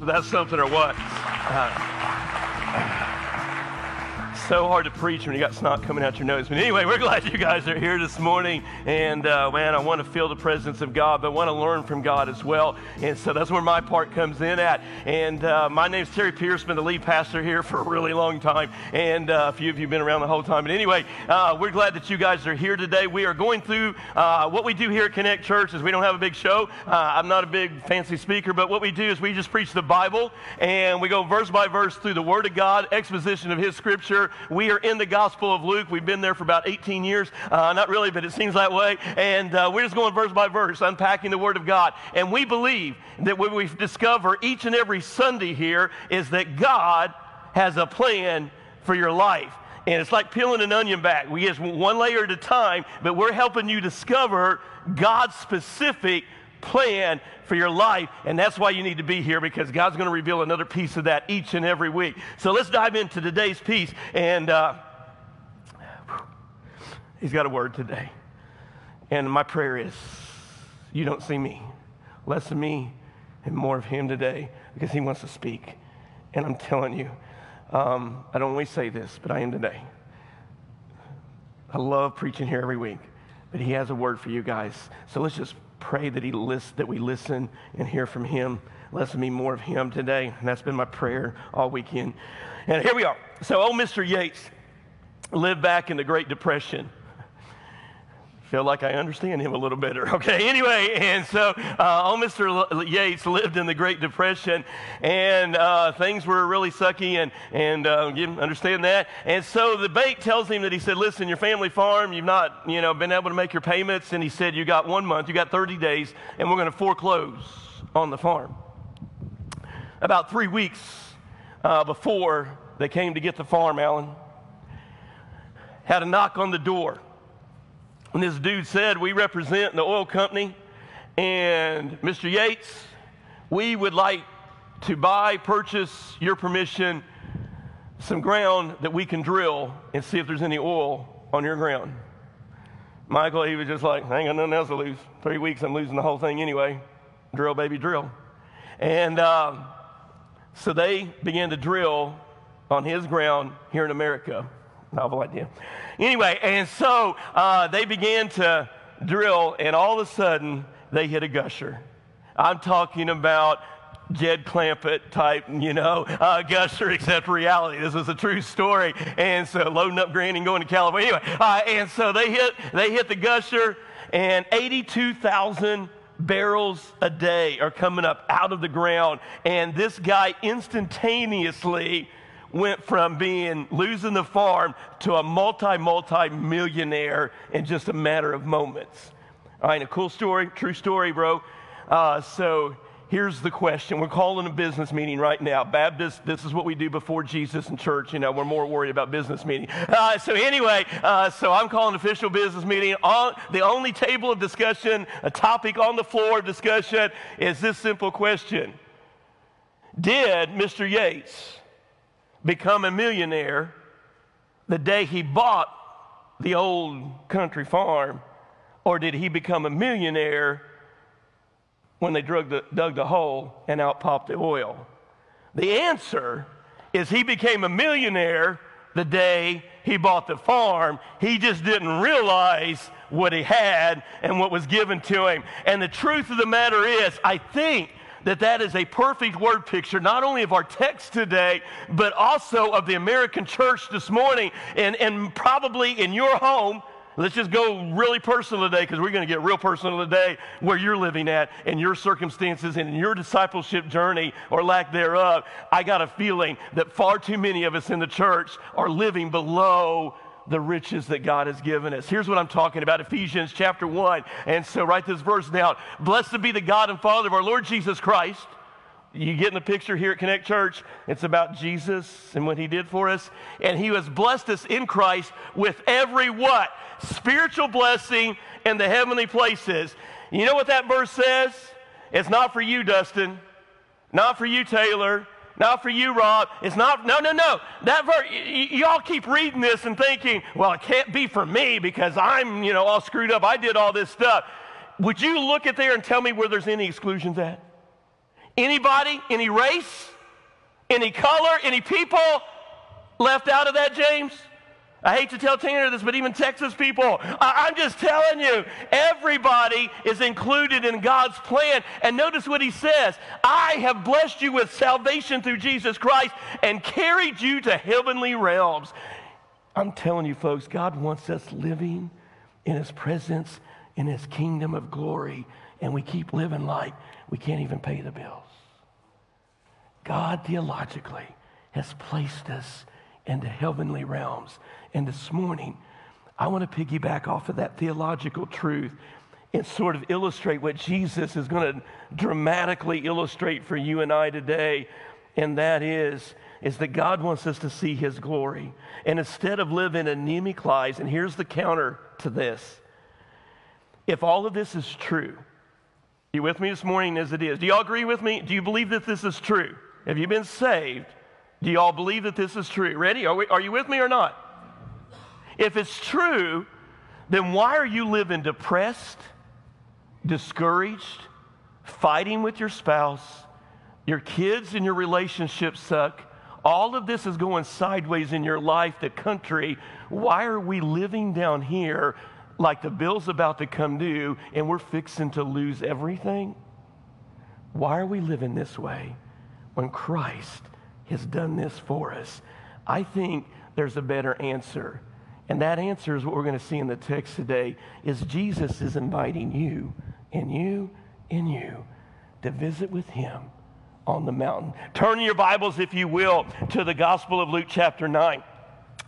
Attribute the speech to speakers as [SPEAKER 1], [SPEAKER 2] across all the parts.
[SPEAKER 1] That's something or what? Uh, so hard to preach when you got snot coming out your nose. But anyway, we're glad you guys are here this morning. And uh, man, I want to feel the presence of God, but want to learn from God as well. And so that's where my part comes in at. And uh, my name's Terry Pierce, been the lead pastor here for a really long time. And uh, a few of you have been around the whole time. But anyway, uh, we're glad that you guys are here today. We are going through uh, what we do here at Connect Church is we don't have a big show. Uh, I'm not a big fancy speaker, but what we do is we just preach the Bible and we go verse by verse through the Word of God, exposition of His Scripture we are in the Gospel of Luke. We've been there for about 18 years. Uh, not really, but it seems that way. And uh, we're just going verse by verse, unpacking the Word of God. And we believe that what we discover each and every Sunday here is that God has a plan for your life. And it's like peeling an onion back. We get one layer at a time, but we're helping you discover God's specific plan for your life. And that's why you need to be here because God's going to reveal another piece of that each and every week. So let's dive into today's piece. And uh, he's got a word today. And my prayer is you don't see me, less of me and more of him today because he wants to speak. And I'm telling you, um, I don't always say this, but I am today. I love preaching here every week, but he has a word for you guys. So let's just pray that he list, that we listen and hear from him. Less of me, more of him today. And that's been my prayer all weekend. And here we are. So oh, old Mr. Yates lived back in the Great Depression feel like I understand him a little better. Okay, anyway, and so uh, old Mr. Yates lived in the Great Depression, and uh, things were really sucky, and and uh, you understand that. And so the bank tells him that he said, "Listen, your family farm, you've not you know been able to make your payments," and he said, "You got one month, you got 30 days, and we're going to foreclose on the farm." About three weeks uh, before they came to get the farm, Alan had a knock on the door and this dude said, We represent the oil company, and Mr. Yates, we would like to buy, purchase your permission, some ground that we can drill and see if there's any oil on your ground. Michael, he was just like, I ain't got nothing else to lose. Three weeks, I'm losing the whole thing anyway. Drill, baby, drill. And uh, so they began to drill on his ground here in America. Novel idea. Anyway, and so uh, they began to drill, and all of a sudden, they hit a gusher. I'm talking about Jed Clampett type, you know, uh, gusher, except reality. This was a true story. And so loading up Granny and going to California. Anyway, uh, and so they hit, they hit the gusher, and 82,000 barrels a day are coming up out of the ground. And this guy instantaneously went from being losing the farm to a multi, multi millionaire in just a matter of moments. All right, a cool story, true story, bro. Uh, so here's the question. We're calling a business meeting right now. Baptist, this is what we do before Jesus and church. You know, we're more worried about business meeting. Uh, so anyway, uh, so I'm calling official business meeting. On the only table of discussion, a topic on the floor of discussion is this simple question. Did Mr. Yates become a millionaire the day he bought the old country farm, or did he become a millionaire when they dug the, dug the hole and out popped the oil? The answer is he became a millionaire the day he bought the farm. He just didn't realize what he had and what was given to him. And the truth of the matter is, I think that that is a perfect word picture, not only of our text today, but also of the American church this morning, and, and probably in your home. Let's just go really personal today because we're going to get real personal today where you're living at and your circumstances and your discipleship journey or lack thereof. I got a feeling that far too many of us in the church are living below the riches that God has given us. Here's what I'm talking about Ephesians chapter 1. And so write this verse down. Blessed be the God and Father of our Lord Jesus Christ. You get in the picture here at Connect Church. It's about Jesus and what he did for us. And he has blessed us in Christ with every what? Spiritual blessing in the heavenly places. You know what that verse says? It's not for you, Dustin. Not for you, Taylor. Not for you, Rob. It's not, no, no, no. That verse, y- y'all keep reading this and thinking, well, it can't be for me because I'm, you know, all screwed up. I did all this stuff. Would you look at there and tell me where there's any exclusions at? Anybody, any race, any color, any people left out of that, James? I hate to tell Tanner this, but even Texas people, I- am just telling you, everybody is included in God's plan. And notice what he says I have blessed you with salvation through Jesus Christ and carried you to heavenly realms. I'm telling you, folks, God wants us living in his presence, in his kingdom of glory, and we keep living like we can't even pay the bills. God theologically has placed us into heavenly realms. And this morning, I want to piggyback off of that theological truth and sort of illustrate what Jesus is going to dramatically illustrate for you and I today. And that is, is that God wants us to see his glory. And instead of living anemic lives, and here's the counter to this. If all of this is true, you with me this morning as it is? Do y'all agree with me? Do you believe that this is true? Have you been saved? Do you all believe that this is true? Ready? Are, we, are you with me or not? If it's true, then why are you living depressed, discouraged, fighting with your spouse? Your kids and your relationships suck. All of this is going sideways in your life, the country. Why are we living down here like the bill's about to come due and we're fixing to lose everything? Why are we living this way when Christ has done this for us? I think there's a better answer. And that answer is what we're going to see in the text today is Jesus is inviting you and you and you to visit with him on the mountain. Turn your Bibles, if you will, to the Gospel of Luke chapter 9.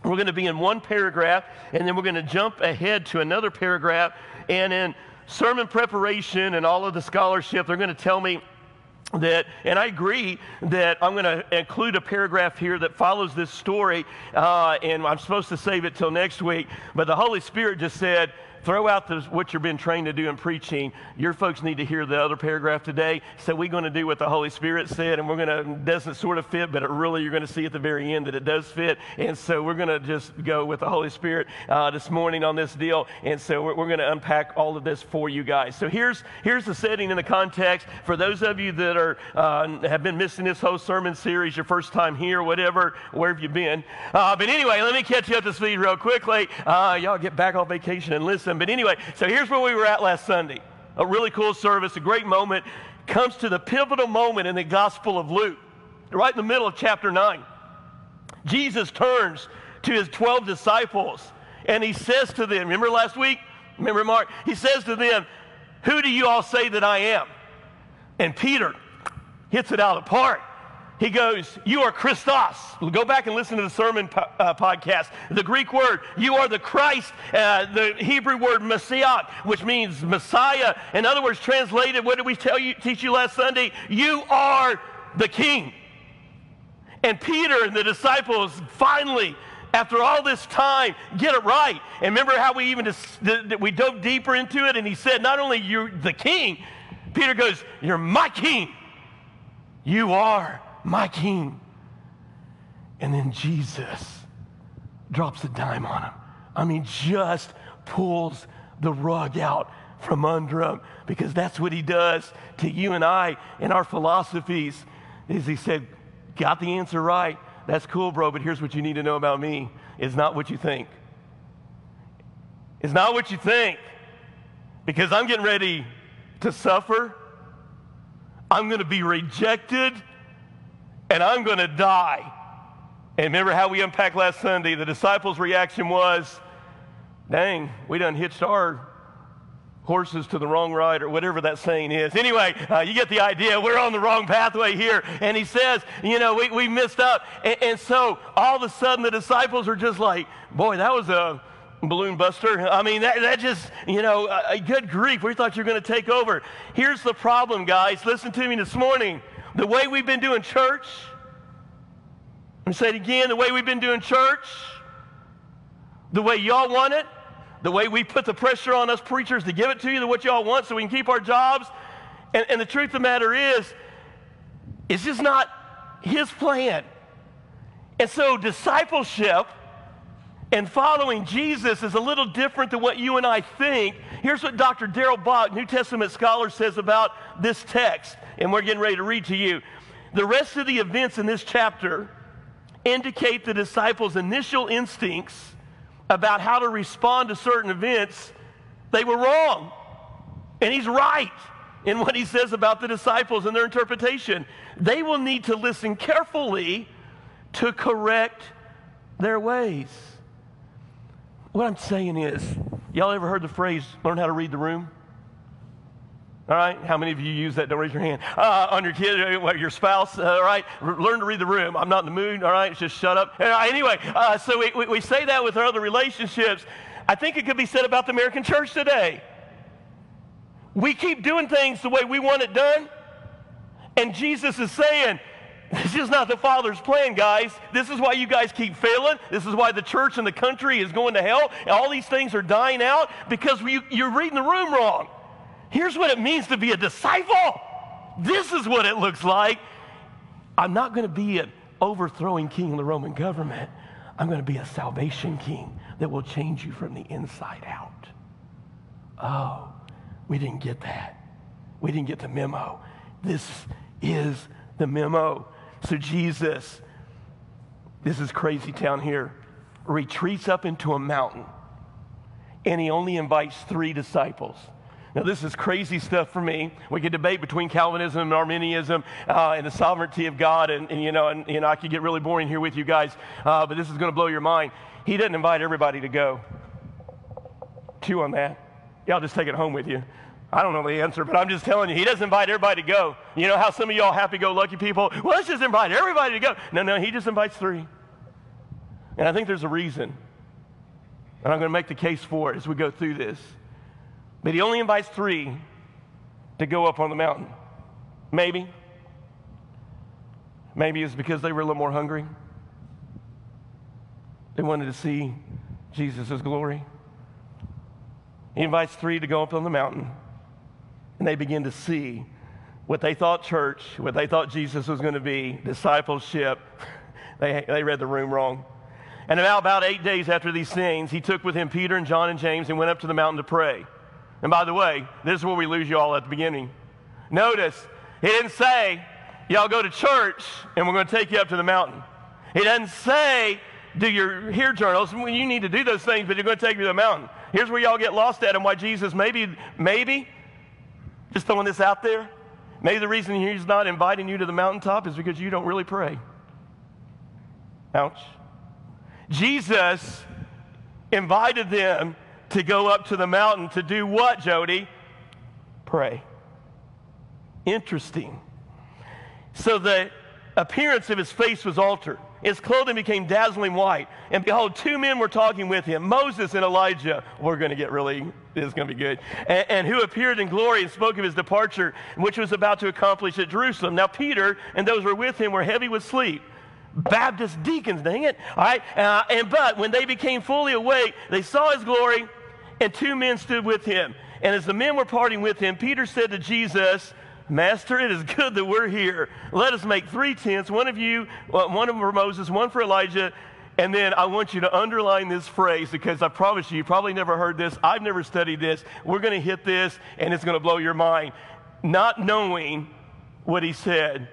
[SPEAKER 1] We're going to be in one paragraph, and then we're going to jump ahead to another paragraph. And in sermon preparation and all of the scholarship, they're going to tell me that, and I agree that I'm going to include a paragraph here that follows this story, uh, and I'm supposed to save it till next week, but the Holy Spirit just said, throw out the, what you've been trained to do in preaching. Your folks need to hear the other paragraph today. So we're going to do what the Holy Spirit said, and we're going to, doesn't sort of fit, but it really you're going to see at the very end that it does fit. And so we're going to just go with the Holy Spirit uh, this morning on this deal. And so we're, we're going to unpack all of this for you guys. So here's, here's the setting and the context. For those of you that are, uh, have been missing this whole sermon series, your first time here, whatever, where have you been? Uh, but anyway, let me catch you up to speed real quickly. Uh, y'all get back on vacation and listen. But anyway, so here's where we were at last Sunday. A really cool service, a great moment. Comes to the pivotal moment in the Gospel of Luke, right in the middle of chapter 9. Jesus turns to his 12 disciples and he says to them, remember last week? Remember Mark? He says to them, Who do you all say that I am? And Peter hits it out of the park. He goes, You are Christos. Go back and listen to the sermon po- uh, podcast. The Greek word, you are the Christ, uh, the Hebrew word Messiah, which means Messiah. In other words, translated, what did we tell you, teach you last Sunday? You are the King. And Peter and the disciples finally, after all this time, get it right. And remember how we even just, we dove deeper into it, and he said, Not only you're the King, Peter goes, You're my King. You are my king. And then Jesus drops a dime on him. I mean, just pulls the rug out from under him because that's what he does to you and I in our philosophies is he said, got the answer right. That's cool, bro, but here's what you need to know about me. It's not what you think. It's not what you think. Because I'm getting ready to suffer. I'm going to be rejected and I'm going to die. And remember how we unpacked last Sunday? The disciples' reaction was, dang, we done hitched our horses to the wrong ride or whatever that saying is. Anyway, uh, you get the idea. We're on the wrong pathway here. And he says, you know, we, we missed up. And, and so all of a sudden the disciples are just like, boy, that was a balloon buster. I mean, that, that just, you know, a good grief. We thought you were going to take over. Here's the problem, guys. Listen to me this morning. The way we've been doing church, I'm say it again, the way we've been doing church, the way y'all want it, the way we put the pressure on us preachers to give it to you, the what y'all want so we can keep our jobs. And, and the truth of the matter is, it's just not his plan. And so discipleship And following Jesus is a little different than what you and I think. Here's what Dr. Darrell Bock, New Testament scholar, says about this text, and we're getting ready to read to you. The rest of the events in this chapter indicate the disciples' initial instincts about how to respond to certain events. They were wrong. And he's right in what he says about the disciples and their interpretation. They will need to listen carefully to correct their ways. What I'm saying is, y'all ever heard the phrase, learn how to read the room? All right, how many of you use that? Don't raise your hand. Uh, on your kid, uh, your spouse, uh, all right, learn to read the room. I'm not in the mood, all right, just shut up. Uh, anyway, uh, so we, we, we say that with our other relationships. I think it could be said about the American church today. We keep doing things the way we want it done, and Jesus is saying, this is not the Father's plan, guys. This is why you guys keep failing. This is why the church and the country is going to hell. And all these things are dying out because you, you're reading the room wrong. Here's what it means to be a disciple. This is what it looks like. I'm not going to be an overthrowing king in the Roman government. I'm going to be a salvation king that will change you from the inside out. Oh, we didn't get that. We didn't get the memo. This is the memo. So Jesus, this is crazy town here, retreats up into a mountain and he only invites three disciples. Now, this is crazy stuff for me. We could debate between Calvinism and Arminianism uh, and the sovereignty of God, and, and, you know, and I could get really boring here with you guys, uh, but this is going to blow your mind. He doesn't invite everybody to go. Chew on that. Y'all just take it home with you. I don't know the answer, but I'm just telling you, he doesn't invite everybody to go. You know how some of y'all happy go lucky people, well, let's just invite everybody to go. No, no, he just invites three. And I think there's a reason. And I'm going to make the case for it as we go through this. But he only invites three to go up on the mountain. Maybe. Maybe it's because they were a little more hungry. They wanted to see Jesus' glory. He invites three to go up on the mountain and they begin to see what they thought church, what they thought Jesus was going to be, discipleship. they, they read the room wrong. And about, about eight days after these things, he took with him Peter and John and James and went up to the mountain to pray. And by the way, this is where we lose you all at the beginning. Notice, he didn't say, y'all go to church and we're going to take you up to the mountain. He doesn't say, do your hear journals. You need to do those things, but you're going to take me to the mountain. Here's where y'all get lost at and why Jesus maybe, maybe just throwing this out there. Maybe the reason he's not inviting you to the mountaintop is because you don't really pray. Ouch. Jesus invited them to go up to the mountain to do what, Jody? Pray. Interesting. So the appearance of his face was altered. His clothing became dazzling white. And behold, two men were talking with him Moses and Elijah. We're going to get really, this is going to be good. And, and, who appeared in glory and spoke of his departure, which was about to accomplish at Jerusalem. Now, Peter and those who were with him were heavy with sleep. Baptist deacons, dang it. All right. Uh, and but when they became fully awake, they saw his glory, and two men stood with him. And as the men were parting with him, Peter said to Jesus, Master, it is good that we're here. Let us make three tents one of you, uh, one of for Moses, one for Elijah. And then I want you to underline this phrase because I promise you, you probably never heard this. I've never studied this. We're going to hit this and it's going to blow your mind. Not knowing what he said.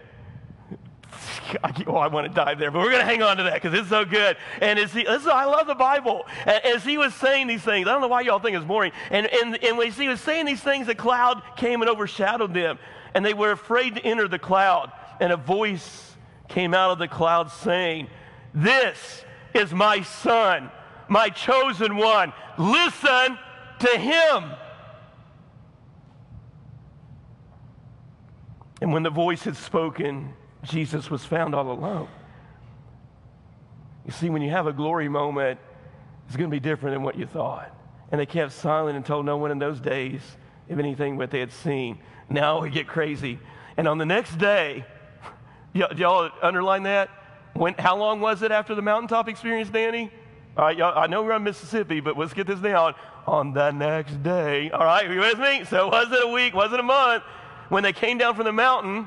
[SPEAKER 1] Oh, I want to dive there, but we're going to hang on to that because it's so good. And as he, listen, I love the Bible. As he was saying these things, I don't know why y'all think it's boring. And, and, and when he was saying these things, a cloud came and overshadowed them and they were afraid to enter the cloud. And a voice came out of the cloud saying, This is my son, my chosen one. Listen to him. And when the voice had spoken, Jesus was found all alone. You see, when you have a glory moment, it's going to be different than what you thought. And they kept silent and told no one in those days of anything what they had seen. Now we get crazy. And on the next day, y- y'all underline that? When, how long was it after the mountaintop experience, Danny? All right, y'all, I know we're on Mississippi, but let's get this down. On the next day, all right, you with me? So was it a week? Was it a month? When they came down from the mountain,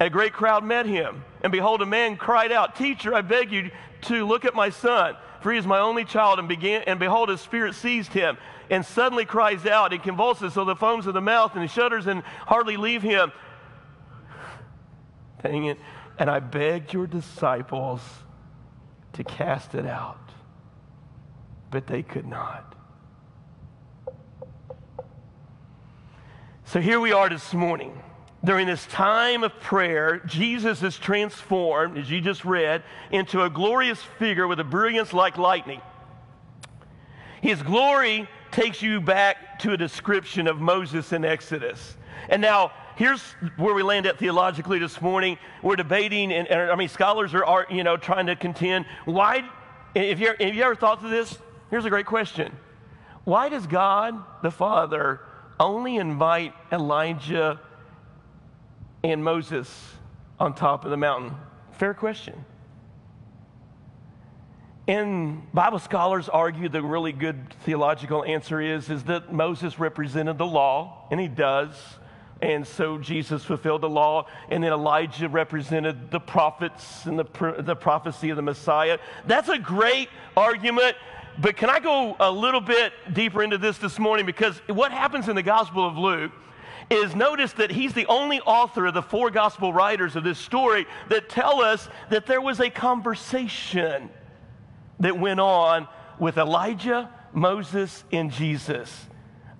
[SPEAKER 1] a great crowd met him. And behold, a man cried out, Teacher, I beg you to look at my son for he is my only child. And, began, and behold, his spirit seized him and suddenly cries out and convulses so the foams of the mouth and he shudders and hardly leave him. Dang it. And I begged your disciples to cast it out, but they could not. So here we are this morning. During this time of prayer, Jesus is transformed, as you just read, into a glorious figure with a brilliance like lightning. His glory takes you back to a description of Moses in Exodus. And now, here's where we land at theologically this morning. We're debating, and, and I mean, scholars are, are, you know, trying to contend. Why, if you, if you ever thought of this, here's a great question. Why does God the Father only invite Elijah and Moses on top of the mountain? Fair question. And Bible scholars argue the really good theological answer is, is that Moses represented the law, and he does. And so Jesus fulfilled the law, and then Elijah represented the prophets and the, the prophecy of the Messiah. That's a great argument, but can I go a little bit deeper into this this morning? Because what happens in the Gospel of Luke is notice that he's the only author of the four gospel writers of this story that tell us that there was a conversation that went on with Elijah, Moses, and Jesus.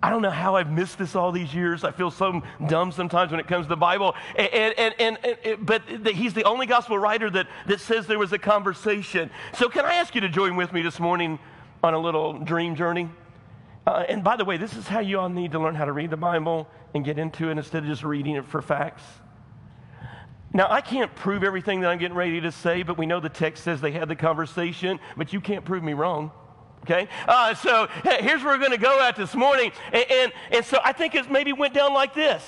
[SPEAKER 1] I don't know how I've missed this all these years. I feel so dumb sometimes when it comes to the Bible. And, and, and, and but he's the only gospel writer that, that says there was a conversation. So, can I ask you to join with me this morning on a little dream journey? Uh, and by the way, this is how you all need to learn how to read the Bible and get into it instead of just reading it for facts. Now, I can't prove everything that I'm getting ready to say, but we know the text says they had the conversation, but you can't prove me wrong. Okay? Uh, so here's where we're going to go at this morning. And, and, and so I think it maybe went down like this.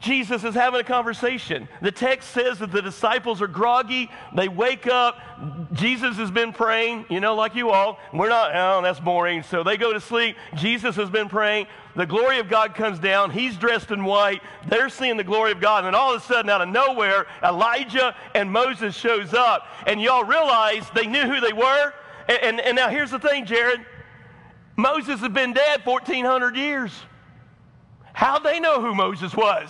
[SPEAKER 1] Jesus is having a conversation. The text says that the disciples are groggy. They wake up. Jesus has been praying, you know, like you all. We're not, oh, that's boring. So they go to sleep. Jesus has been praying. The glory of God comes down. He's dressed in white. They're seeing the glory of God. And all of a sudden, out of nowhere, Elijah and Moses shows up. And y'all realize they knew who they were. And, and, and now here's the thing, Jared. Moses had been dead 1,400 years. How'd they know who Moses was?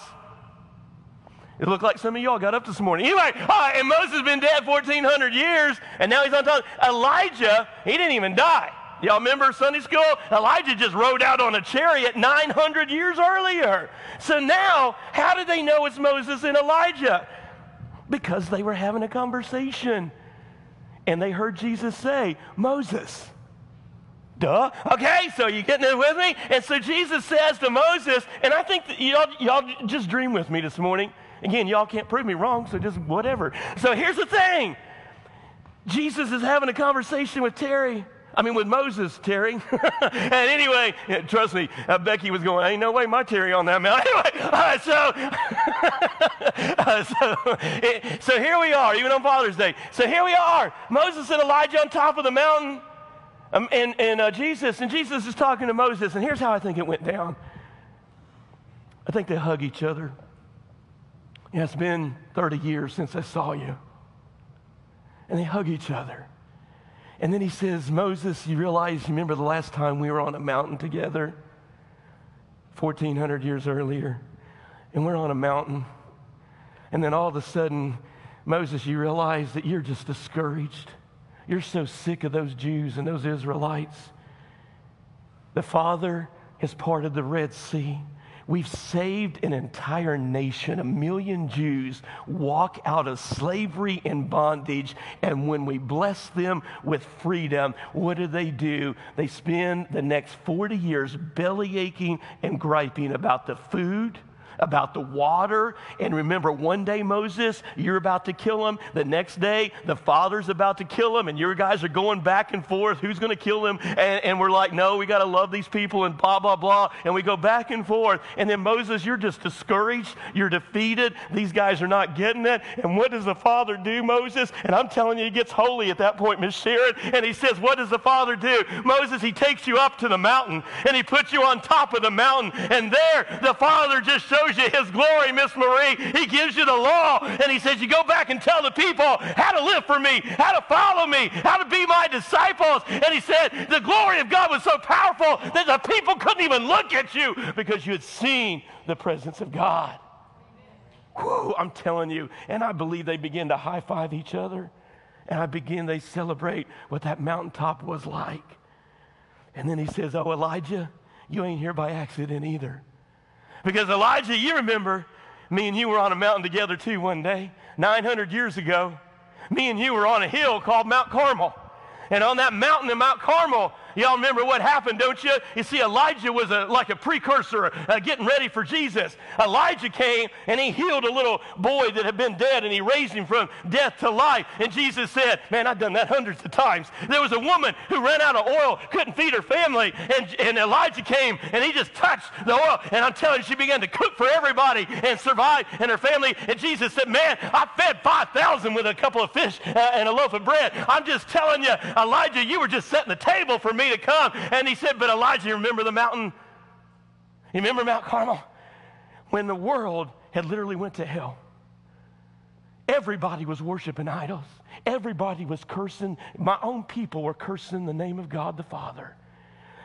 [SPEAKER 1] It looked like some of y'all got up this morning. Anyway, uh, and Moses has been dead 1,400 years, and now he's on top. Elijah, he didn't even die. Y'all remember Sunday school? Elijah just rode out on a chariot 900 years earlier. So now, how do they know it's Moses and Elijah? Because they were having a conversation. And they heard Jesus say, Moses. Duh. Okay, so you getting it with me? And so Jesus says to Moses, and I think y'all, y'all just dream with me this morning. Again, y'all can't prove me wrong, so just whatever. So here's the thing Jesus is having a conversation with Terry. I mean, with Moses, Terry. and anyway, trust me, uh, Becky was going, ain't no way my Terry on that mountain. Anyway, uh, so, uh, so, it, so here we are, even on Father's Day. So here we are, Moses and Elijah on top of the mountain, um, and, and uh, Jesus, and Jesus is talking to Moses, and here's how I think it went down. I think they hug each other. It's been 30 years since I saw you. And they hug each other. And then he says, Moses, you realize, you remember the last time we were on a mountain together? 1,400 years earlier. And we're on a mountain. And then all of a sudden, Moses, you realize that you're just discouraged. You're so sick of those Jews and those Israelites. The Father has parted the Red Sea. We've saved an entire nation. A million Jews walk out of slavery and bondage. And when we bless them with freedom, what do they do? They spend the next 40 years belly aching and griping about the food about the water. And remember, one day, Moses, you're about to kill him. The next day, the father's about to kill him. And your guys are going back and forth. Who's going to kill him? And, and we're like, no, we got to love these people and blah, blah, blah. And we go back and forth. And then, Moses, you're just discouraged. You're defeated. These guys are not getting it. And what does the father do, Moses? And I'm telling you, he gets holy at that point, Miss Sharon. And he says, what does the father do? Moses, he takes you up to the mountain and he puts you on top of the mountain. And there, the father just shows shows you his glory, Miss Marie. He gives you the law, and he says, You go back and tell the people how to live for me, how to follow me, how to be my disciples. And he said, The glory of God was so powerful that the people couldn't even look at you because you had seen the presence of God. Whew, I'm telling you. And I believe they begin to high five each other. And I begin, they celebrate what that mountaintop was like. And then he says, Oh, Elijah, you ain't here by accident either. Because Elijah, you remember, me and you were on a mountain together too one day, 900 years ago. Me and you were on a hill called Mount Carmel. And on that mountain in Mount Carmel, Y'all remember what happened, don't you? You see, Elijah was a, like a precursor uh, getting ready for Jesus. Elijah came and he healed a little boy that had been dead and he raised him from death to life. And Jesus said, Man, I've done that hundreds of times. There was a woman who ran out of oil, couldn't feed her family, and, and Elijah came and he just touched the oil. And I'm telling you, she began to cook for everybody and survive and her family. And Jesus said, Man, I fed 5,000 with a couple of fish uh, and a loaf of bread. I'm just telling you, Elijah, you were just setting the table for me to come. And he said, But Elijah, you remember the mountain? You remember Mount Carmel? When the world had literally went to hell. Everybody was worshiping idols. Everybody was cursing. My own people were cursing the name of God the Father.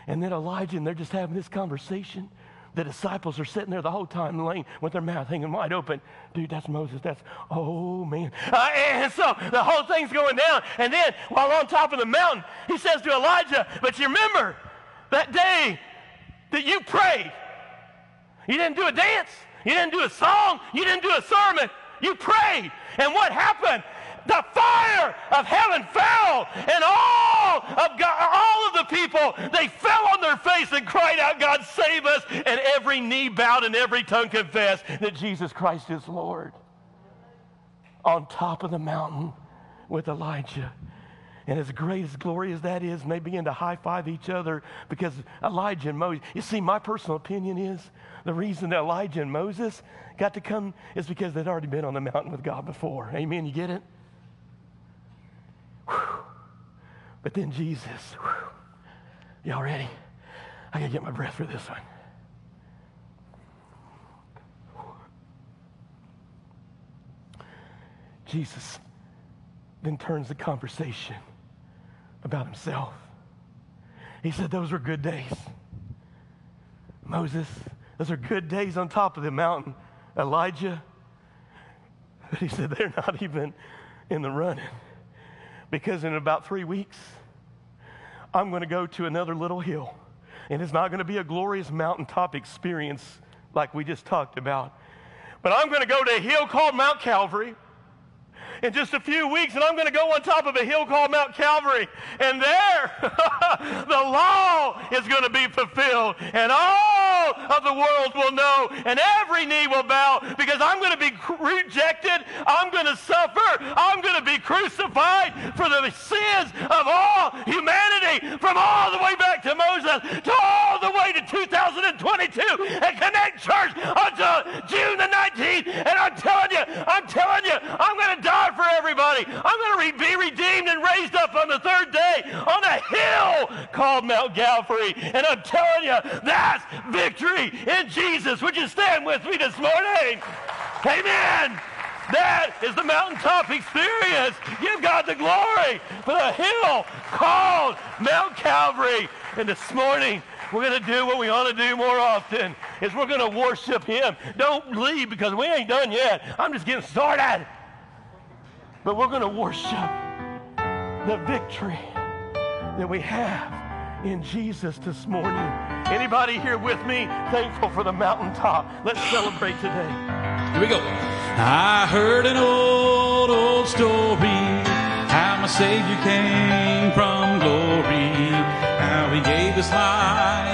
[SPEAKER 1] And then Elijah, and they're just having this conversation. The disciples are sitting there the whole time, laying with their mouth hanging wide open. Dude, that's Moses. That's, oh man. Uh, and so the whole thing's going down. And then while on top of the mountain, he says to Elijah, But you remember that day that you prayed? You didn't do a dance, you didn't do a song, you didn't do a sermon. You prayed. And what happened? The fire of heaven fell, and all of God, all of the people, they fell on their face and cried out, God save us. And every knee bowed and every tongue confessed that Jesus Christ is Lord. On top of the mountain with Elijah. And as great as glory as that is, and they begin to high five each other because Elijah and Moses. You see, my personal opinion is the reason that Elijah and Moses got to come is because they'd already been on the mountain with God before. Amen. You get it? But then Jesus, y'all ready? I gotta get my breath for this one. Jesus then turns the conversation about himself. He said, Those were good days. Moses, those are good days on top of the mountain. Elijah, but he said, They're not even in the running because in about three weeks, I'm going to go to another little hill. And it's not going to be a glorious mountaintop experience like we just talked about. But I'm going to go to a hill called Mount Calvary in just a few weeks, and I'm going to go on top of a hill called Mount Calvary. And there, the law is going to be fulfilled, and all of the world will know, and every knee will bow, because I'm going to be rejected, I'm going to suffer, I'm going to be crucified for the sins of all humanity, from all the way back to Moses to all the way to 2022 at Connect Church until June the 19th. And I'm telling you, I'm telling you, I'm going to die for everybody. I'm going to be redeemed and raised up on the third day on a hill called Mount Calvary. And I'm telling you, that's victory in Jesus. Would you stand with me this morning? Amen. That is the mountaintop experience. Give God the glory for the hill called Mount Calvary. And this morning, we're going to do what we ought to do more often is we're going to worship him. Don't leave because we ain't done yet. I'm just getting started. But we're going to worship the victory that we have in Jesus this morning. Anybody here with me thankful for the mountaintop? Let's celebrate today.
[SPEAKER 2] Here we go. I heard an old, old story how my Savior came from glory, how he gave his life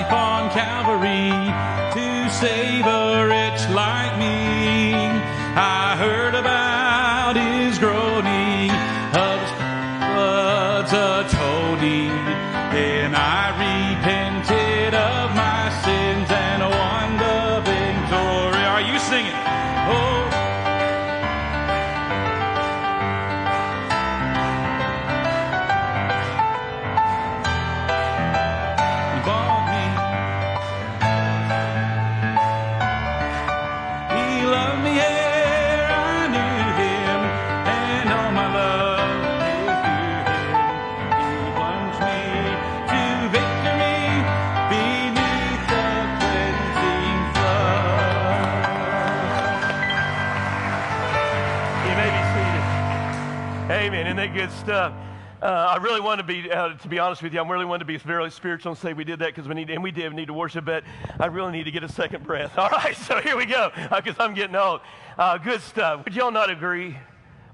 [SPEAKER 1] Amen. Isn't that good stuff? Uh, I really want to be, uh, to be honest with you, I really want to be very spiritual and say we did that because we need, and we did need to worship, but I really need to get a second breath. All right, so here we go because uh, I'm getting old. Uh, good stuff. Would y'all not agree?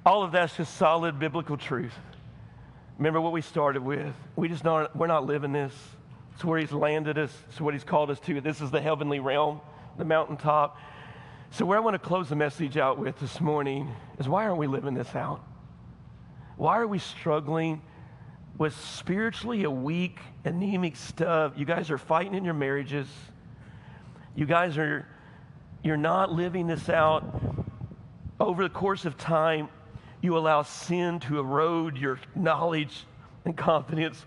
[SPEAKER 1] All of that's just solid biblical truth. Remember what we started with. We just not, we're not living this. It's where He's landed us. It's what He's called us to. This is the heavenly realm, the mountaintop. So, where I want to close the message out with this morning is why aren't we living this out? Why are we struggling with spiritually a weak, anemic stuff? You guys are fighting in your marriages. You guys are, you're not living this out. Over the course of time, you allow sin to erode your knowledge and confidence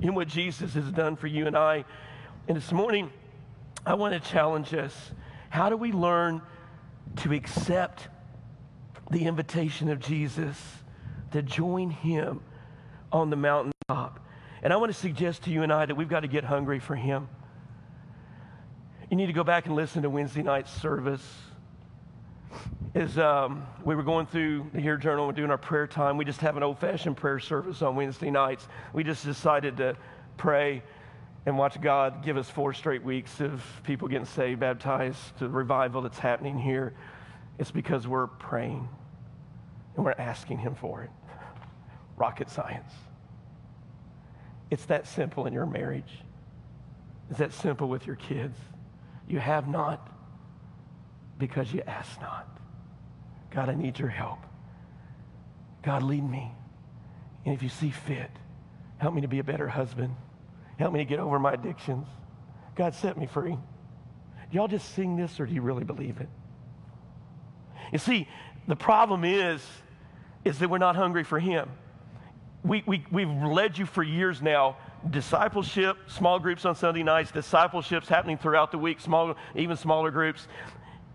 [SPEAKER 1] in what Jesus has done for you and I. And this morning, I want to challenge us. How do we learn to accept the invitation of Jesus? To join him on the mountaintop. And I want to suggest to you and I that we've got to get hungry for him. You need to go back and listen to Wednesday night service. As um, we were going through the HEAR Journal and doing our prayer time, we just have an old fashioned prayer service on Wednesday nights. We just decided to pray and watch God give us four straight weeks of people getting saved, baptized, the revival that's happening here. It's because we're praying and we're asking Him for it rocket science. It's that simple in your marriage. It's that simple with your kids. You have not because you ask not. God, I need your help. God, lead me. And if you see fit, help me to be a better husband. Help me to get over my addictions. God, set me free. Y'all just sing this or do you really believe it? You see, the problem is, is that we're not hungry for Him we, we, we've led you for years now discipleship, small groups on Sunday nights, discipleships happening throughout the week, small, even smaller groups.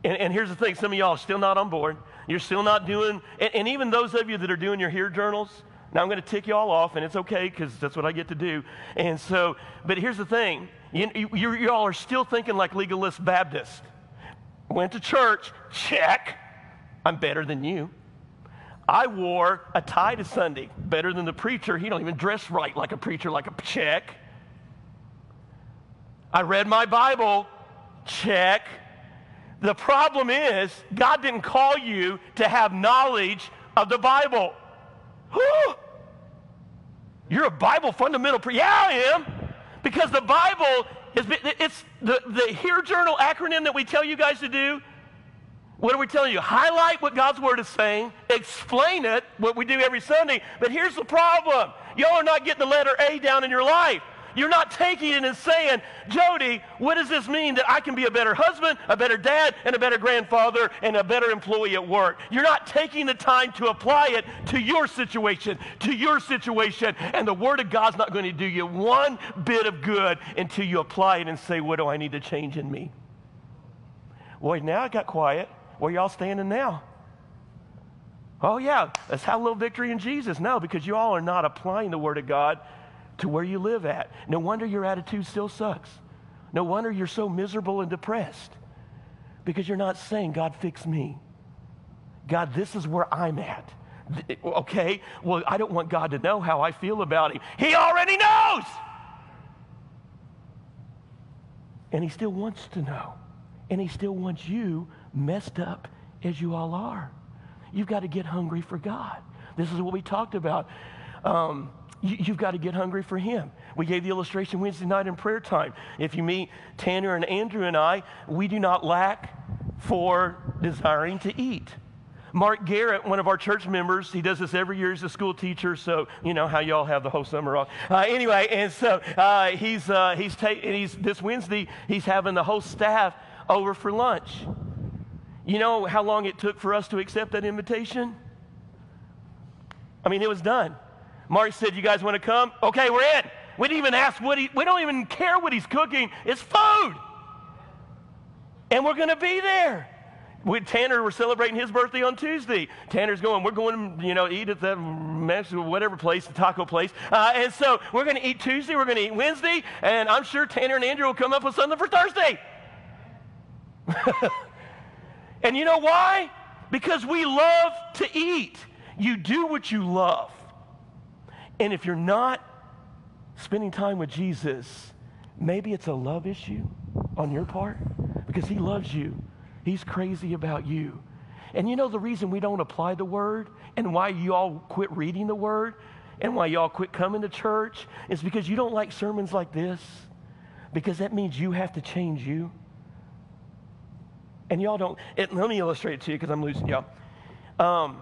[SPEAKER 1] And, and here's the thing some of y'all are still not on board. You're still not doing, and, and even those of you that are doing your here journals, now I'm going to tick you all off, and it's okay because that's what I get to do. And so, but here's the thing you, you, you all are still thinking like legalist Baptist. Went to church, check. I'm better than you. I wore a tie to Sunday, better than the preacher. He don't even dress right like a preacher, like a check. I read my Bible, check. The problem is, God didn't call you to have knowledge of the Bible. You're a Bible fundamental. Pre- yeah, I am. Because the Bible is, it's the, the HEAR Journal acronym that we tell you guys to do what are we telling you? Highlight what God's Word is saying, explain it, what we do every Sunday. But here's the problem y'all are not getting the letter A down in your life. You're not taking it and saying, Jody, what does this mean that I can be a better husband, a better dad, and a better grandfather, and a better employee at work? You're not taking the time to apply it to your situation, to your situation. And the Word of God's not going to do you one bit of good until you apply it and say, What do I need to change in me? Boy, now it got quiet. Where y'all standing now? Oh, yeah, let's have a little victory in Jesus. No, because you all are not applying the Word of God to where you live at. No wonder your attitude still sucks. No wonder you're so miserable and depressed because you're not saying, God, fix me. God, this is where I'm at. Okay, well, I don't want God to know how I feel about Him. He already knows. And He still wants to know. And He still wants you messed up as you all are. You've got to get hungry for God. This is what we talked about. Um, you, you've got to get hungry for Him. We gave the illustration Wednesday night in prayer time. If you meet Tanner and Andrew and I, we do not lack for desiring to eat. Mark Garrett, one of our church members, he does this every year. He's a school teacher, so you know how y'all have the whole summer off. Uh, anyway, and so uh, he's uh, he's, ta- he's this Wednesday he's having the whole staff over for lunch. You know how long it took for us to accept that invitation? I mean, it was done. Mark said, You guys want to come? Okay, we're in. We didn't even ask what he, we don't even care what he's cooking. It's food. And we're going to be there. With Tanner, we're celebrating his birthday on Tuesday. Tanner's going, we're going to, you know, eat at that whatever place, the taco place. Uh, and so we're going to eat Tuesday, we're going to eat Wednesday, and I'm sure Tanner and Andrew will come up with something for Thursday. And you know why? Because we love to eat. You do what you love. And if you're not spending time with Jesus, maybe it's a love issue on your part because he loves you. He's crazy about you. And you know the reason we don't apply the word and why you all quit reading the word and why y'all quit coming to church is because you don't like sermons like this because that means you have to change you. And y'all don't, it, let me illustrate it to you because I'm losing y'all. Um,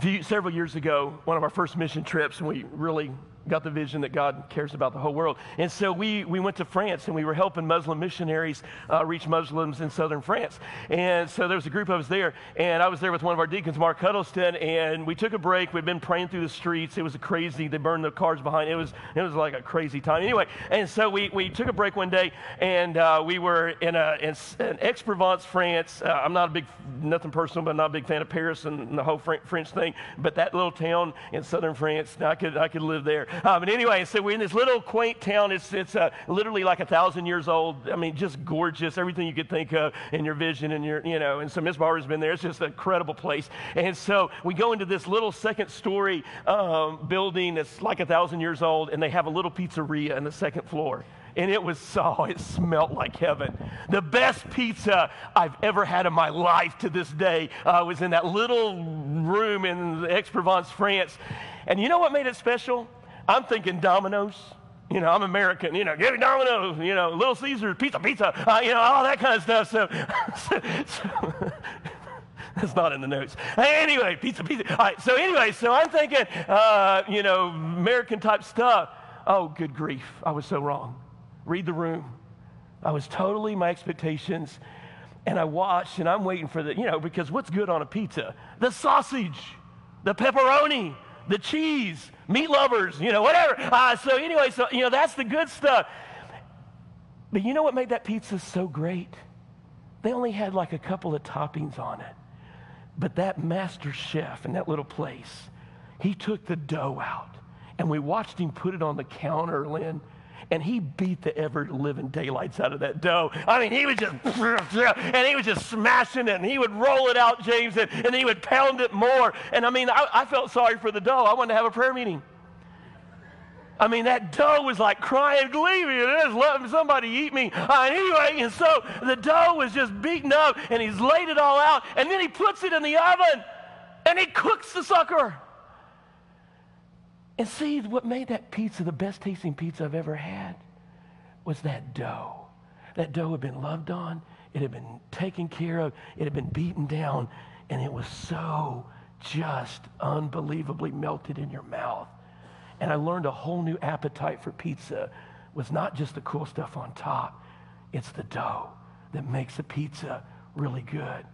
[SPEAKER 1] few, several years ago, one of our first mission trips, and we really got the vision that God cares about the whole world. And so we, we went to France and we were helping Muslim missionaries uh, reach Muslims in southern France. And so there was a group of us there, and I was there with one of our deacons, Mark Huddleston, and we took a break. We'd been praying through the streets. It was crazy. They burned the cars behind. It was, it was like a crazy time. Anyway, and so we, we took a break one day, and uh, we were in, a, in, in Aix-Provence, France. Uh, I'm not a big, nothing personal, but I'm not a big fan of Paris and the whole French thing. But that little town in southern France, I could, I could live there. Uh, but anyway, so we're in this little quaint town. It's, it's uh, literally like a thousand years old. I mean, just gorgeous. Everything you could think of in your vision and your, you know. And so Miss Barbara's been there. It's just an incredible place. And so we go into this little second story um, building that's like a thousand years old, and they have a little pizzeria in the second floor and it was so, oh, it smelled like heaven. The best pizza I've ever had in my life to this day uh, was in that little room in Aix-Provence, France. And you know what made it special? I'm thinking Domino's. You know, I'm American. You know, give me Domino's. You know, Little Caesars, pizza, pizza. Uh, you know, all that kind of stuff. So, so, so that's not in the notes. Anyway, pizza, pizza. All right. So anyway, so I'm thinking, uh, you know, American type stuff. Oh, good grief! I was so wrong. Read the room. I was totally my expectations, and I watched, and I'm waiting for the, you know, because what's good on a pizza? The sausage, the pepperoni, the cheese, meat lovers, you know, whatever. Uh, so, anyway, so, you know, that's the good stuff. But you know what made that pizza so great? They only had like a couple of toppings on it. But that master chef in that little place, he took the dough out and we watched him put it on the counter, Lynn and he beat the ever living daylights out of that dough. I mean, he was just, and he was just smashing it, and he would roll it out, James, and, and he would pound it more. And I mean, I, I felt sorry for the dough. I wanted to have a prayer meeting. I mean, that dough was like crying, leave me, it is, let somebody eat me. Uh, anyway, and so the dough was just beaten up, and he's laid it all out, and then he puts it in the oven, and he cooks the sucker. And see, what made that pizza the best tasting pizza I've ever had was that dough. That dough had been loved on, it had been taken care of, it had been beaten down, and it was so just unbelievably melted in your mouth. And I learned a whole new appetite for pizza was not just the cool stuff on top, it's the dough that makes the pizza really good.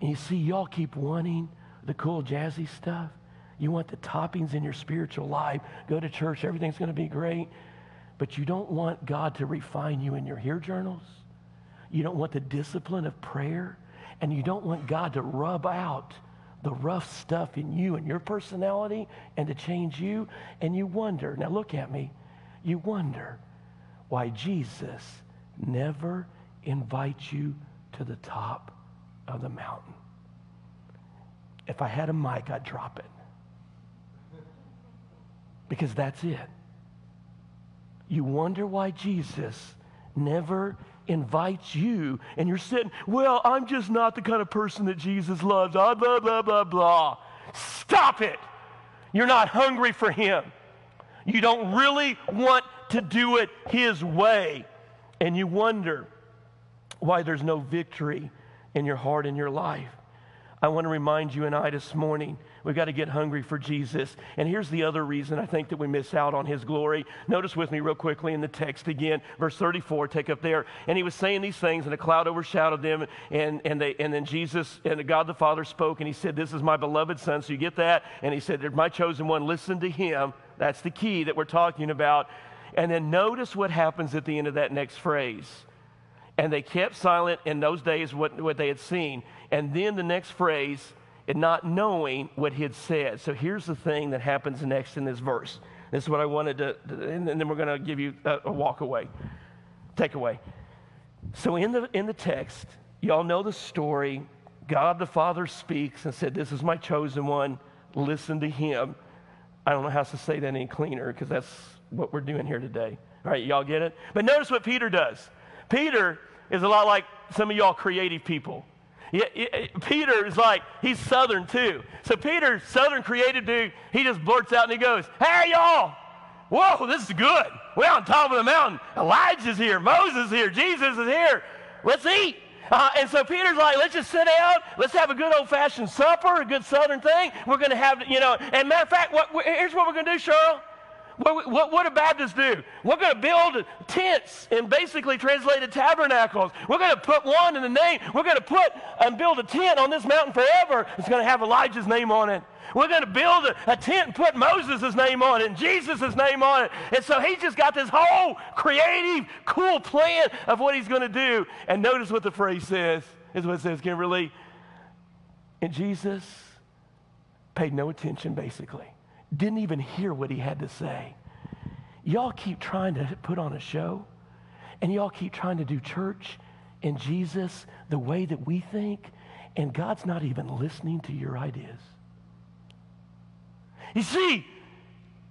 [SPEAKER 1] And you see, y'all keep wanting the cool jazzy stuff. You want the toppings in your spiritual life. Go to church, everything's going to be great. But you don't want God to refine you in your HEAR journals. You don't want the discipline of prayer. And you don't want God to rub out the rough stuff in you and your personality and to change you. And you wonder, now look at me, you wonder why Jesus never invites you to the top of the mountain. If I had a mic, I'd drop it because that's it. You wonder why Jesus never invites you, and you're sitting, well, I'm just not the kind of person that Jesus loves. Blah, blah, blah, blah, blah. Stop it. You're not hungry for Him. You don't really want to do it His way. And you wonder why there's no victory in your heart and your life. I want to remind you and I this morning We've got to get hungry for Jesus. And here's the other reason I think that we miss out on his glory. Notice with me, real quickly, in the text again, verse 34, take up there. And he was saying these things, and a cloud overshadowed them. And, and, they, and then Jesus and God the Father spoke, and he said, This is my beloved Son. So you get that? And he said, My chosen one, listen to him. That's the key that we're talking about. And then notice what happens at the end of that next phrase. And they kept silent in those days what, what they had seen. And then the next phrase, and not knowing what he had said. So here's the thing that happens next in this verse. This is what I wanted to, and then we're going to give you a, a walk away, takeaway. So in the, in the text, y'all know the story. God the Father speaks and said, This is my chosen one. listen to him. I don't know how to say that any cleaner because that's what we're doing here today. All right, y'all get it? But notice what Peter does. Peter is a lot like some of y'all creative people. Yeah, Peter is like, he's Southern too. So Peter, Southern creative dude, he just blurts out and he goes, Hey, y'all, whoa, this is good. We're on top of the mountain. Elijah's here, Moses here, Jesus is here. Let's eat. Uh, and so Peter's like, let's just sit down. Let's have a good old fashioned supper, a good southern thing. We're going to have, you know, and matter of fact, what, here's what we're going to do, Cheryl. What, what, what do Baptists do? We're going to build tents and basically translated tabernacles. We're going to put one in the name. We're going to put and build a tent on this mountain forever. It's going to have Elijah's name on it. We're going to build a, a tent and put Moses' name on it and Jesus' name on it. And so he's just got this whole creative, cool plan of what he's going to do. And notice what the phrase says. Is what it says, Kimberly. And Jesus paid no attention, basically didn't even hear what he had to say. Y'all keep trying to put on a show, and y'all keep trying to do church and Jesus the way that we think, and God's not even listening to your ideas. You see,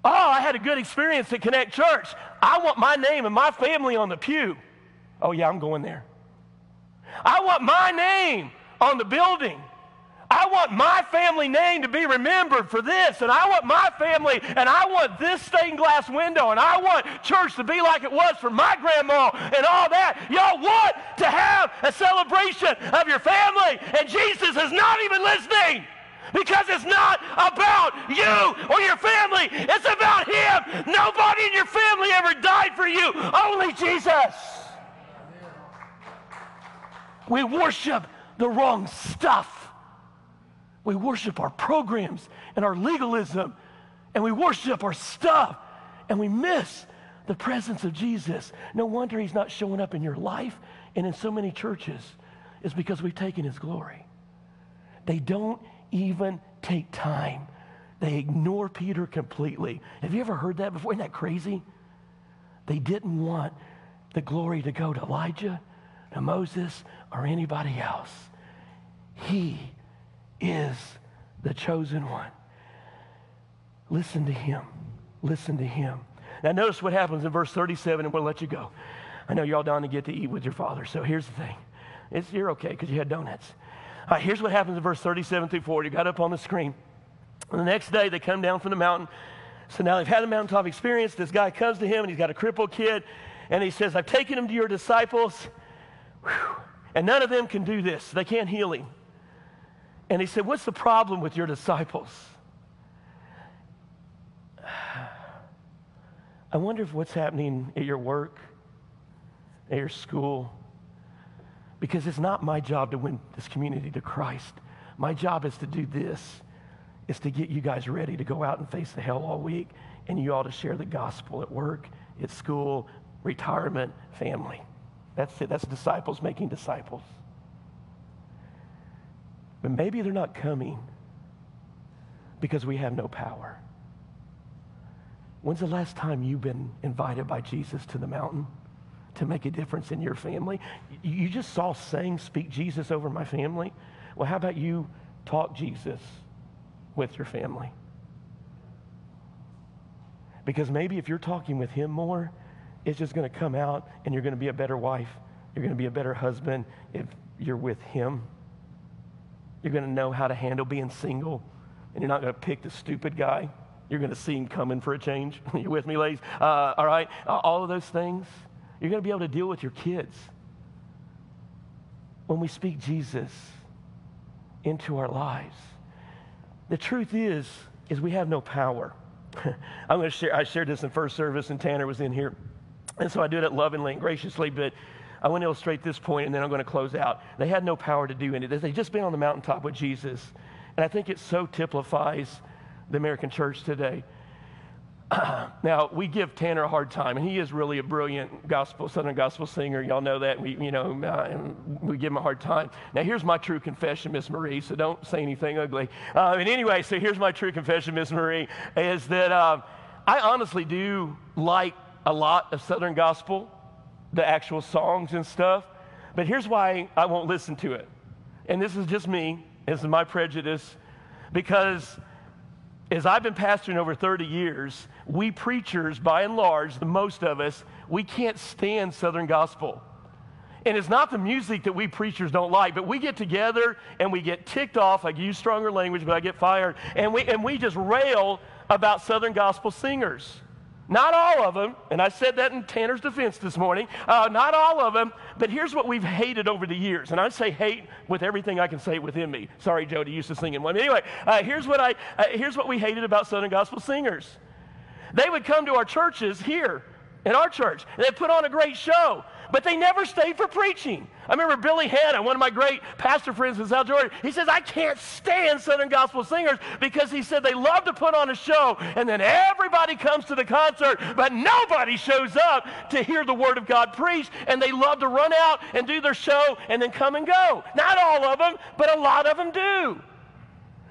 [SPEAKER 1] oh, I had a good experience at Connect Church. I want my name and my family on the pew. Oh, yeah, I'm going there. I want my name on the building. I want my family name to be remembered for this, and I want my family, and I want this stained glass window, and I want church to be like it was for my grandma and all that. Y'all want to have a celebration of your family, and Jesus is not even listening because it's not about you or your family. It's about Him. Nobody in your family ever died for you, only Jesus. We worship the wrong stuff. We worship our programs and our legalism, and we worship our stuff, and we miss the presence of Jesus. No wonder he's not showing up in your life and in so many churches. Is because we've taken his glory. They don't even take time. They ignore Peter completely. Have you ever heard that before? Isn't that crazy? They didn't want the glory to go to Elijah, to Moses, or anybody else. He is the chosen one. Listen to him. Listen to him. Now, notice what happens in verse 37, and we'll let you go. I know you're all down to get to eat with your father, so here's the thing. It's, you're okay because you had donuts. Here's what happens in verse 37 through 40. You got up on the screen. And the next day, they come down from the mountain. So now they've had a mountaintop experience. This guy comes to him, and he's got a crippled kid, and he says, I've taken him to your disciples, Whew. and none of them can do this. They can't heal him. And he said, What's the problem with your disciples? I wonder if what's happening at your work, at your school, because it's not my job to win this community to Christ. My job is to do this, is to get you guys ready to go out and face the hell all week, and you all to share the gospel at work, at school, retirement, family. That's it. That's disciples making disciples. But maybe they're not coming because we have no power. When's the last time you've been invited by Jesus to the mountain to make a difference in your family? You just saw saying, Speak Jesus over my family. Well, how about you talk Jesus with your family? Because maybe if you're talking with him more, it's just going to come out and you're going to be a better wife. You're going to be a better husband if you're with him. You're going to know how to handle being single, and you're not going to pick the stupid guy. You're going to see him coming for a change. you with me, ladies? Uh, all right? All of those things. You're going to be able to deal with your kids. When we speak Jesus into our lives, the truth is, is we have no power. I'm going to share, I shared this in first service, and Tanner was in here. And so I do it lovingly and graciously, but I want to illustrate this point, and then I'm going to close out. They had no power to do anything. They'd just been on the mountaintop with Jesus. And I think it so typifies the American church today. now we give Tanner a hard time, and he is really a brilliant gospel, Southern gospel singer. Y'all know that. We, you know, uh, we give him a hard time. Now here's my true confession, Miss Marie. So don't say anything ugly. Uh, and anyway, so here's my true confession, Miss Marie, is that uh, I honestly do like a lot of Southern gospel the actual songs and stuff. But here's why I won't listen to it. And this is just me, this is my prejudice, because as I've been pastoring over 30 years, we preachers, by and large, the most of us, we can't stand Southern gospel. And it's not the music that we preachers don't like, but we get together and we get ticked off. I use stronger language, but I get fired. And we, and we just rail about Southern gospel singers. Not all of them, and I said that in Tanner's defense this morning, uh, not all of them, but here's what we've hated over the years. And I say hate with everything I can say within me. Sorry, Jody used to sing in one. Anyway, uh, here's, what I, uh, here's what we hated about Southern Gospel singers. They would come to our churches here, in our church, and they'd put on a great show but they never stayed for preaching. I remember Billy Hanna, one of my great pastor friends in South Georgia, he says, I can't stand Southern gospel singers because he said they love to put on a show and then everybody comes to the concert, but nobody shows up to hear the Word of God preached, and they love to run out and do their show and then come and go. Not all of them, but a lot of them do.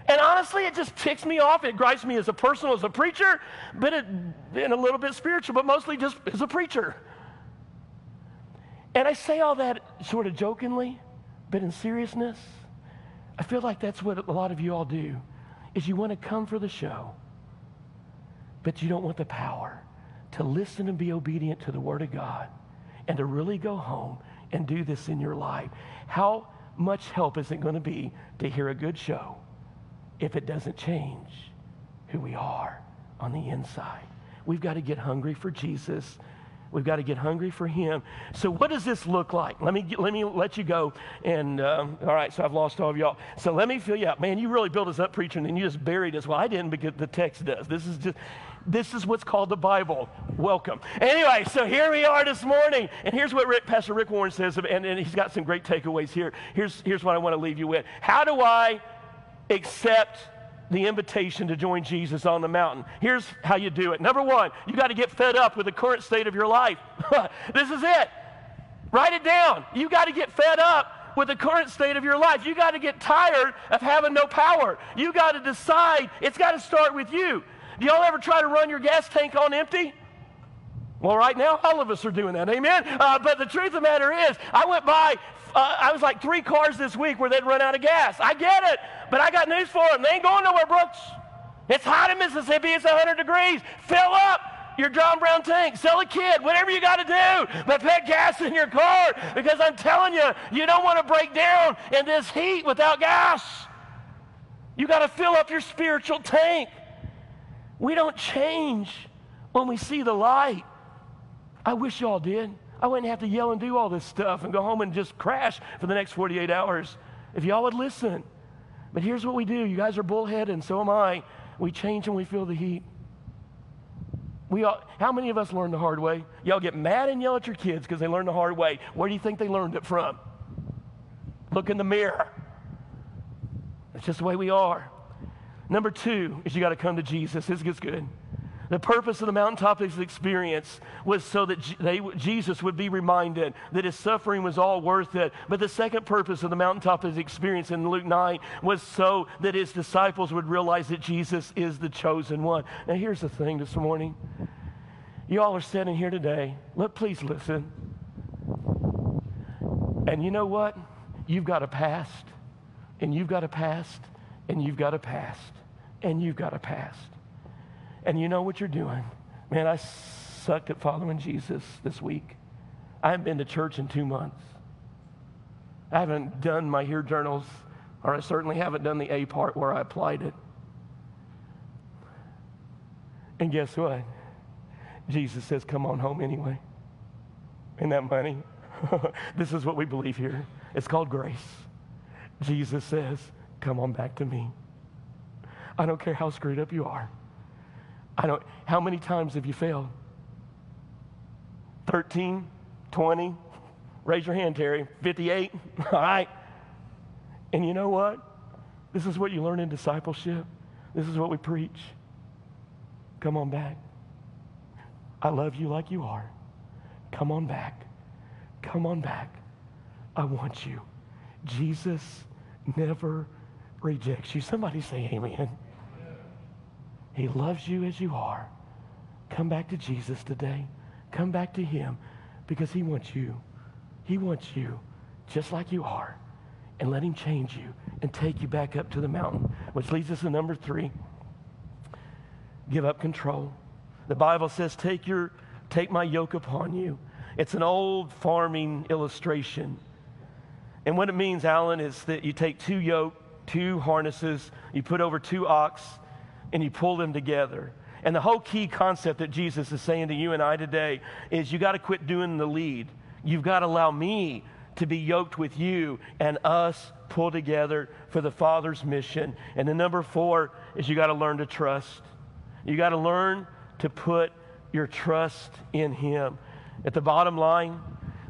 [SPEAKER 1] And honestly, it just ticks me off. It gripes me as a person, as a preacher, but it, and a little bit spiritual, but mostly just as a preacher. And I say all that sort of jokingly, but in seriousness, I feel like that's what a lot of you all do, is you want to come for the show, but you don't want the power to listen and be obedient to the Word of God and to really go home and do this in your life. How much help is it going to be to hear a good show if it doesn't change who we are on the inside? We've got to get hungry for Jesus We've got to get hungry for Him. So, what does this look like? Let me let me let you go. And um, all right, so I've lost all of y'all. So let me fill you out, man. You really built us up preaching, and then you just buried us. Well, I didn't because the text does. This is just. This is what's called the Bible. Welcome. Anyway, so here we are this morning. And here's what Rick, Pastor Rick Warren says, and, and he's got some great takeaways here. Here's, here's what I want to leave you with. How do I accept the invitation to join Jesus on the mountain. Here's how you do it. Number one, you got to get fed up with the current state of your life. this is it. Write it down. You got to get fed up with the current state of your life. You got to get tired of having no power. You got to decide. It's got to start with you. Do y'all ever try to run your gas tank on empty? Well, right now, all of us are doing that. Amen. Uh, but the truth of the matter is, I went by uh, I was like three cars this week where they'd run out of gas. I get it, but I got news for them. They ain't going nowhere, Brooks. It's hot in Mississippi. It's 100 degrees. Fill up your John Brown tank. Sell a kid. Whatever you got to do. But put gas in your car because I'm telling you, you don't want to break down in this heat without gas. You got to fill up your spiritual tank. We don't change when we see the light. I wish y'all did. I wouldn't have to yell and do all this stuff and go home and just crash for the next 48 hours if y'all would listen. But here's what we do. You guys are bullheaded, and so am I. We change when we feel the heat. We all, how many of us learn the hard way? Y'all get mad and yell at your kids because they learned the hard way. Where do you think they learned it from? Look in the mirror. That's just the way we are. Number two is you got to come to Jesus. This gets good. The purpose of the mountaintop experience was so that they, Jesus would be reminded that his suffering was all worth it. But the second purpose of the mountaintop experience in Luke 9 was so that his disciples would realize that Jesus is the chosen one. Now, here's the thing this morning. You all are sitting here today. Look, please listen. And you know what? You've got a past, and you've got a past, and you've got a past, and you've got a past. And you know what you're doing. Man, I sucked at following Jesus this week. I haven't been to church in two months. I haven't done my HEAR journals, or I certainly haven't done the A part where I applied it. And guess what? Jesus says, Come on home anyway. Isn't that money? this is what we believe here. It's called grace. Jesus says, Come on back to me. I don't care how screwed up you are. I don't, how many times have you failed? 13, 20? Raise your hand, Terry. 58? All right. And you know what? This is what you learn in discipleship. This is what we preach. Come on back. I love you like you are. Come on back. Come on back. I want you. Jesus never rejects you. Somebody say amen. He loves you as you are. Come back to Jesus today. Come back to Him because He wants you. He wants you just like you are. And let Him change you and take you back up to the mountain. Which leads us to number three. give up control. The Bible says, Take, your, take my yoke upon you. It's an old farming illustration. And what it means, Alan, is that you take two yoke, two harnesses, you put over two ox, and you pull them together. And the whole key concept that Jesus is saying to you and I today is you got to quit doing the lead. You've got to allow me to be yoked with you and us pull together for the Father's mission. And the number four is you got to learn to trust. You got to learn to put your trust in Him. At the bottom line,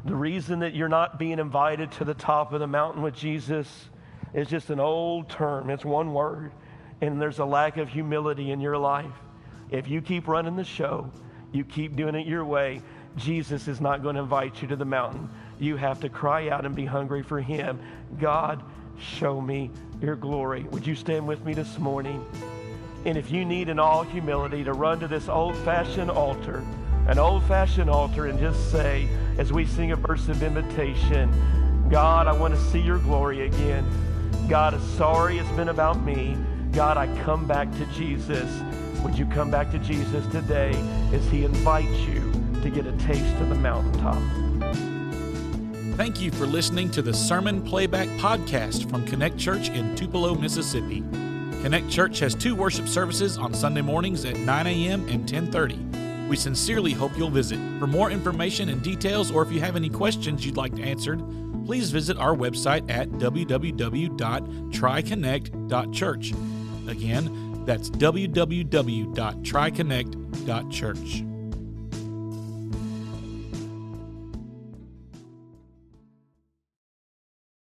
[SPEAKER 1] the reason that you're not being invited to the top of the mountain with Jesus is just an old term. It's one word. And there's a lack of humility in your life. If you keep running the show, you keep doing it your way, Jesus is not going to invite you to the mountain. You have to cry out and be hungry for Him. God, show me your glory. Would you stand with me this morning? And if you need in all humility to run to this old fashioned altar, an old fashioned altar, and just say, as we sing a verse of invitation, God, I want to see your glory again. God, sorry it's been about me. God, I come back to Jesus. Would you come back to Jesus today as he invites you to get a taste of the mountaintop?
[SPEAKER 3] Thank you for listening to the Sermon Playback Podcast from Connect Church in Tupelo, Mississippi. Connect Church has two worship services on Sunday mornings at 9 a.m. and 10:30. We sincerely hope you'll visit. For more information and details, or if you have any questions you'd like answered, please visit our website at www.triconnect.church. Again, that's www.triconnect.church.